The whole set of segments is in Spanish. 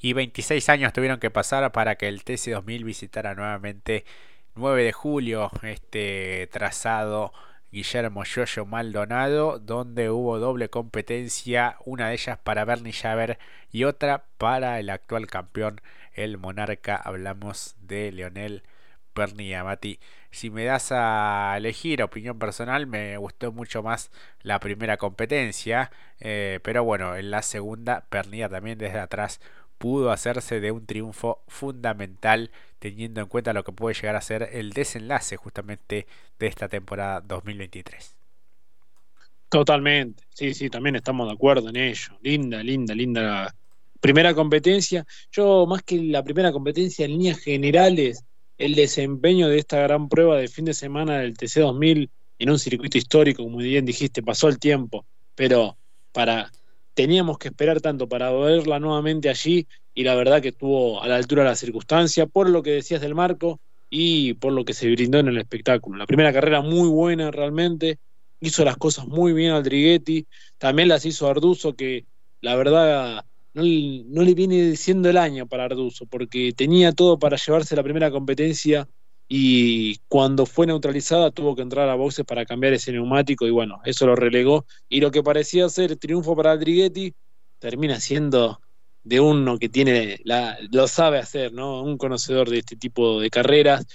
y 26 años tuvieron que pasar para que el TC2000 visitara nuevamente 9 de julio este trazado Guillermo Yoyo Maldonado, donde hubo doble competencia, una de ellas para Bernie Javer y otra para el actual campeón, el Monarca. Hablamos de Leonel Pernia, Mati. Si me das a elegir opinión personal, me gustó mucho más la primera competencia, eh, pero bueno, en la segunda, Pernia también desde atrás pudo hacerse de un triunfo fundamental teniendo en cuenta lo que puede llegar a ser el desenlace justamente de esta temporada 2023. Totalmente, sí, sí, también estamos de acuerdo en ello. Linda, linda, linda primera competencia. Yo, más que la primera competencia en líneas generales, el desempeño de esta gran prueba de fin de semana del TC2000 en un circuito histórico, como bien dijiste, pasó el tiempo, pero para teníamos que esperar tanto para verla nuevamente allí y la verdad que estuvo a la altura de la circunstancia por lo que decías del marco y por lo que se brindó en el espectáculo. La primera carrera muy buena realmente, hizo las cosas muy bien al Drighetti, también las hizo Arduzo que la verdad no, no le viene diciendo el año para Arduzo porque tenía todo para llevarse la primera competencia y cuando fue neutralizada tuvo que entrar a boxes para cambiar ese neumático y bueno, eso lo relegó y lo que parecía ser triunfo para Drighetti termina siendo de uno que tiene lo sabe hacer, ¿no? Un conocedor de este tipo de carreras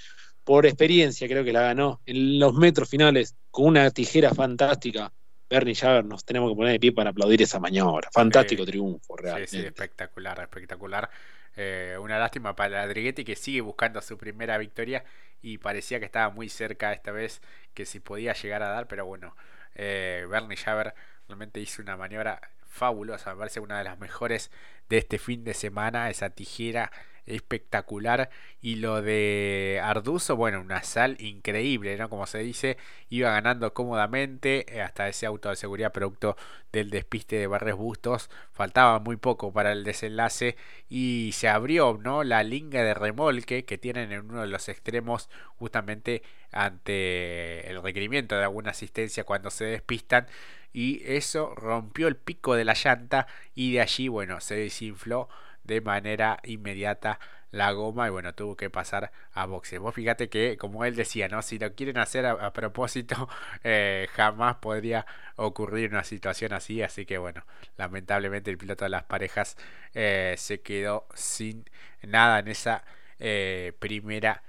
por experiencia creo que la ganó en los metros finales con una tijera fantástica. Bernie Javer, nos tenemos que poner de pie para aplaudir esa maniobra. Fantástico triunfo, realmente. Sí, sí, espectacular, espectacular. Eh, una lástima para Drighetti que sigue buscando su primera victoria y parecía que estaba muy cerca esta vez que si podía llegar a dar, pero bueno, eh, Bernie Javer realmente hizo una maniobra fabulosa, me parece una de las mejores de este fin de semana, esa tijera espectacular. Y lo de Arduzo, bueno, una sal increíble, ¿no? Como se dice, iba ganando cómodamente eh, hasta ese auto de seguridad producto del despiste de Barres Bustos. Faltaba muy poco para el desenlace y se abrió, ¿no? La linga de remolque que tienen en uno de los extremos justamente ante el requerimiento de alguna asistencia cuando se despistan y eso rompió el pico de la llanta y de allí, bueno, se desinfló de manera inmediata la goma y bueno, tuvo que pasar a boxe. Vos fíjate que, como él decía, ¿no? Si lo quieren hacer a, propósito, eh, jamás podría ocurrir una situación así. Así que bueno, lamentablemente el piloto de las parejas eh, se quedó sin nada en esa eh, primera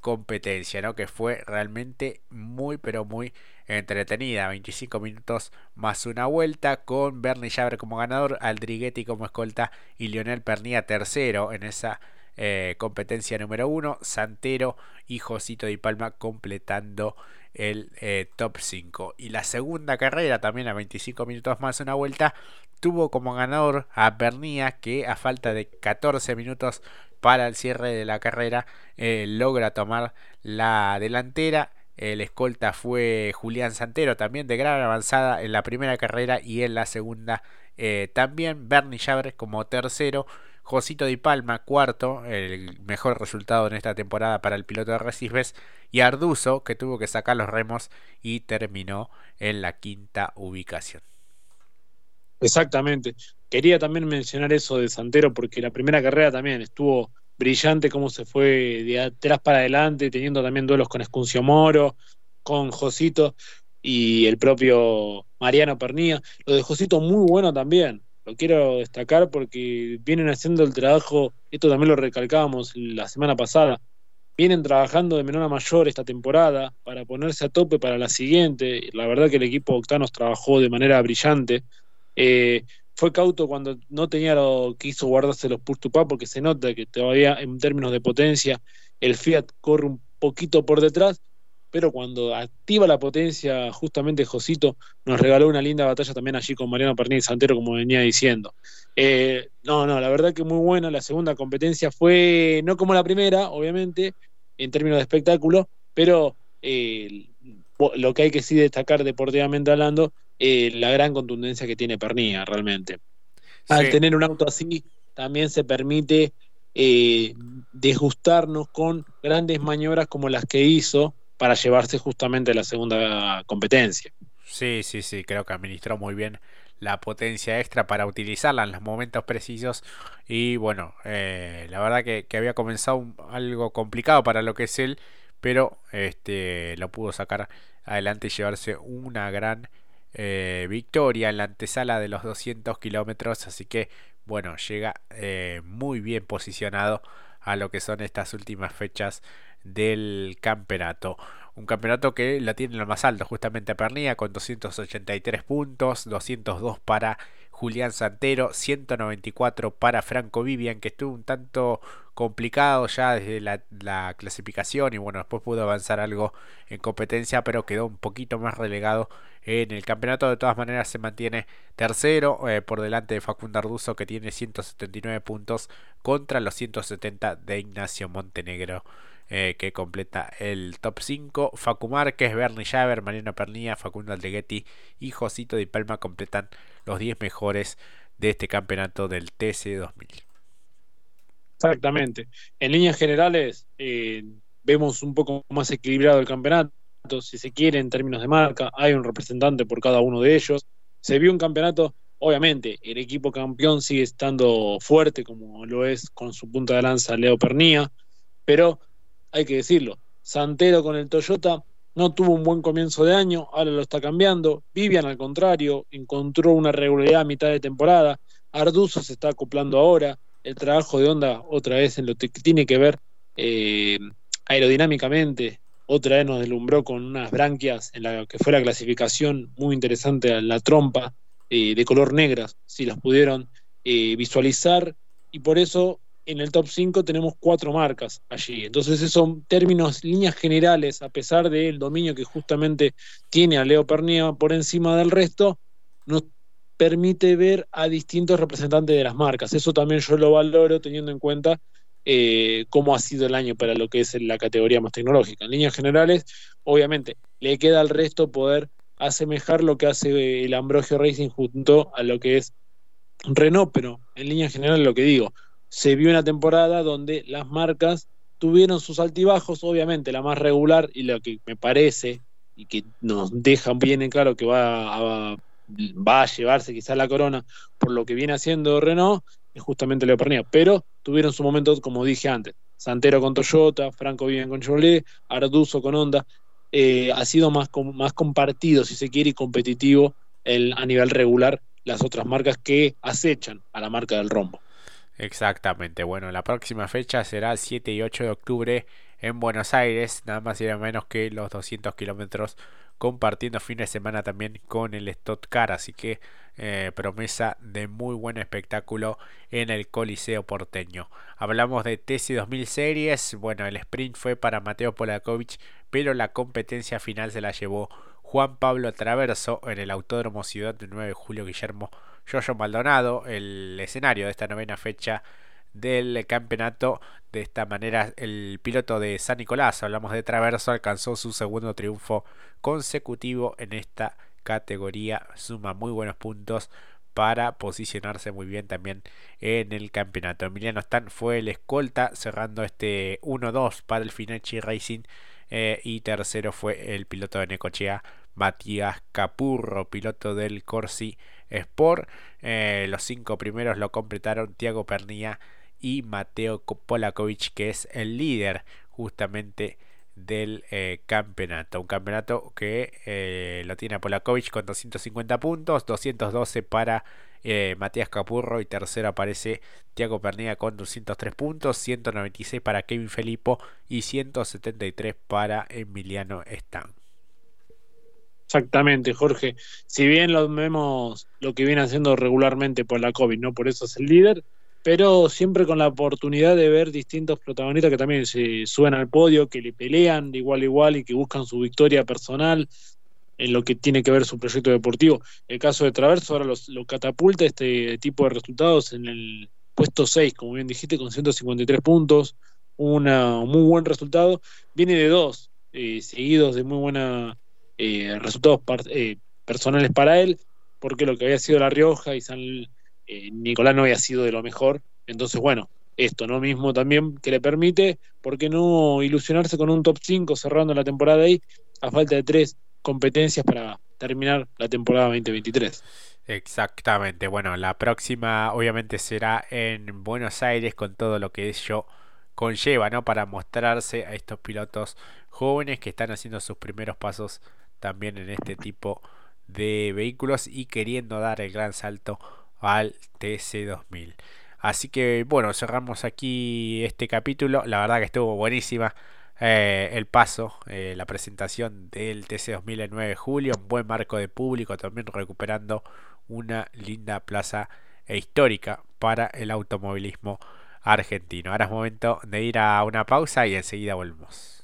competencia, ¿no? Que fue realmente muy, pero muy entretenida. 25 minutos más una vuelta con Bernie Javer como ganador, Aldriguetti como escolta y Lionel Pernía tercero en esa eh, competencia número uno. Santero y Josito Di Palma completando el eh, top 5. Y la segunda carrera, también a 25 minutos más una vuelta, tuvo como ganador a Pernía que a falta de 14 minutos para el cierre de la carrera eh, logra tomar la delantera el escolta fue Julián Santero, también de gran avanzada en la primera carrera y en la segunda eh, también. Bernie Jabre como tercero. Josito Di Palma, cuarto, el mejor resultado en esta temporada para el piloto de Recifes, y Arduzo, que tuvo que sacar los remos y terminó en la quinta ubicación. Exactamente. Quería también mencionar eso de Santero porque la primera carrera también estuvo brillante cómo se fue de atrás para adelante, teniendo también duelos con Escuncio Moro, con Josito y el propio Mariano Pernía. Lo de Josito muy bueno también, lo quiero destacar porque vienen haciendo el trabajo, esto también lo recalcábamos la semana pasada, vienen trabajando de menor a mayor esta temporada para ponerse a tope para la siguiente. La verdad que el equipo Octanos trabajó de manera brillante. Eh, fue cauto cuando no tenía lo que hizo guardarse los to porque se nota que todavía en términos de potencia el Fiat corre un poquito por detrás, pero cuando activa la potencia, justamente Josito nos regaló una linda batalla también allí con Mariano Pernil Santero, como venía diciendo. Eh, no, no, la verdad que muy buena. La segunda competencia fue no como la primera, obviamente, en términos de espectáculo, pero eh, lo que hay que sí destacar deportivamente hablando eh, la gran contundencia que tiene Pernilla realmente. Al tener un auto así, también se permite eh, desgustarnos con grandes maniobras como las que hizo para llevarse justamente la segunda competencia. Sí, sí, sí, creo que administró muy bien la potencia extra para utilizarla en los momentos precisos y bueno, eh, la verdad que, había comenzado algo complicado para lo que es él, pero este, lo pudo sacar adelante y llevarse una gran eh, victoria en la antesala de los 200 kilómetros, así que bueno, llega eh, muy bien posicionado a lo que son estas últimas fechas del campeonato. Un campeonato que la tiene lo más alto justamente a Pernilla con 283 puntos, 202 para Julián Santero, 194 para Franco Vivian, que estuvo un tanto complicado ya desde la, clasificación y bueno, después pudo avanzar algo en competencia, pero quedó un poquito más relegado en el campeonato. De todas maneras se mantiene tercero eh, por delante de Facundo Arduzo que tiene 179 puntos contra los 170 de Ignacio Montenegro. Eh, que completa el top 5. Facu Márquez, Bernie Javer, Mariano Pernilla, Facundo Aldeguetti y Josito Di Palma completan los 10 mejores de este campeonato del TC 2000. Exactamente. En líneas generales, eh, vemos un poco más equilibrado el campeonato, si se quiere, en términos de marca. Hay un representante por cada uno de ellos. Se vio un campeonato, obviamente, el equipo campeón sigue estando fuerte, como lo es con su punta de lanza Leo Pernía, pero hay que decirlo, Santero con el Toyota no tuvo un buen comienzo de año, ahora lo está cambiando. Vivian, al contrario, encontró una regularidad a mitad de temporada. Arduzo se está acoplando ahora. El trabajo de Honda, otra vez, en lo que tiene que ver eh, aerodinámicamente, otra vez nos deslumbró con unas branquias en la que fue la clasificación muy interesante la trompa eh, de color negras, si las pudieron eh, visualizar. Y por eso en el top 5 tenemos cuatro marcas allí. Entonces, esos términos, líneas generales, a pesar del dominio que justamente tiene a Leo Pernía por encima del resto, nos permite ver a distintos representantes de las marcas. Eso también yo lo valoro teniendo en cuenta eh, cómo ha sido el año para lo que es la categoría más tecnológica. En líneas generales, obviamente, le queda al resto poder asemejar lo que hace el Ambrogio Racing junto a lo que es Renault, pero en líneas generales lo que digo, se vio una temporada donde las marcas tuvieron sus altibajos, obviamente la más regular y lo que me parece y que nos deja bien en claro que va a, va a llevarse quizás la corona por lo que viene haciendo Renault es justamente la Pernilla, pero tuvieron su momento como dije antes, Santero con Toyota, Franco Viven con Chevrolet, Arduzo con Honda, eh, ha sido más, más compartido si se quiere y competitivo el, a nivel regular las otras marcas que acechan a la marca del rombo. Exactamente, bueno, la próxima fecha será el 7 y 8 de octubre en Buenos Aires, nada más y nada menos que los 200 kilómetros, compartiendo fin de semana también con el Stock Car, así que eh, promesa de muy buen espectáculo en el Coliseo porteño. Hablamos de TC 2000 Series, bueno, el sprint fue para Mateo Polakovic, pero la competencia final se la llevó Juan Pablo Traverso en el Autódromo Ciudad del 9 de julio Guillermo Jojo Maldonado, el escenario de esta novena fecha del campeonato. De esta manera, el piloto de San Nicolás, hablamos de Traverso, alcanzó su segundo triunfo consecutivo en esta categoría. Suma muy buenos puntos para posicionarse muy bien también en el campeonato. Emiliano Stan fue el escolta cerrando este 1-2 para el Finachi Racing eh, y tercero fue el piloto de Necochea Matías Capurro, piloto del Corsi Sport. Eh, los cinco primeros lo completaron Tiago Pernilla y Mateo Polakovic, que es el líder justamente del eh, campeonato. Un campeonato que eh, lo tiene Polakovic con 250 puntos, 212 para Matías Capurro y tercero aparece Tiago Pernilla con 203 puntos, 196 para Kevin Felipo y 173 para Emiliano Stan. Exactamente, Jorge. Si bien lo vemos lo que viene haciendo regularmente por la COVID, ¿no? Por eso es el líder, pero siempre con la oportunidad de ver distintos protagonistas que también se suben al podio, que le pelean de igual a igual y que buscan su victoria personal en lo que tiene que ver su proyecto deportivo. El caso de Traverso ahora lo catapulta este tipo de resultados en el puesto 6, como bien dijiste, con 153 puntos, una, un muy buen resultado. Viene de dos eh, seguidos de muy buena eh, resultados eh, personales para él, porque lo que había sido La Rioja y San eh, Nicolás no había sido de lo mejor. Entonces, bueno, esto no mismo también que le permite, ¿por qué no ilusionarse con un top 5 cerrando la temporada ahí, a falta de tres competencias para terminar la temporada 2023. Exactamente, bueno, la próxima obviamente será en Buenos Aires con todo lo que ello conlleva, ¿no? Para mostrarse a estos pilotos jóvenes que están haciendo sus primeros pasos también en este tipo de vehículos y queriendo dar el gran salto al TC2000. Así que bueno, cerramos aquí este capítulo. La verdad que estuvo buenísima eh, el paso, eh, la presentación del TC2000 el 9 de julio. Un buen marco de público, también recuperando una linda plaza e histórica para el automovilismo argentino. Ahora es momento de ir a una pausa y enseguida volvemos.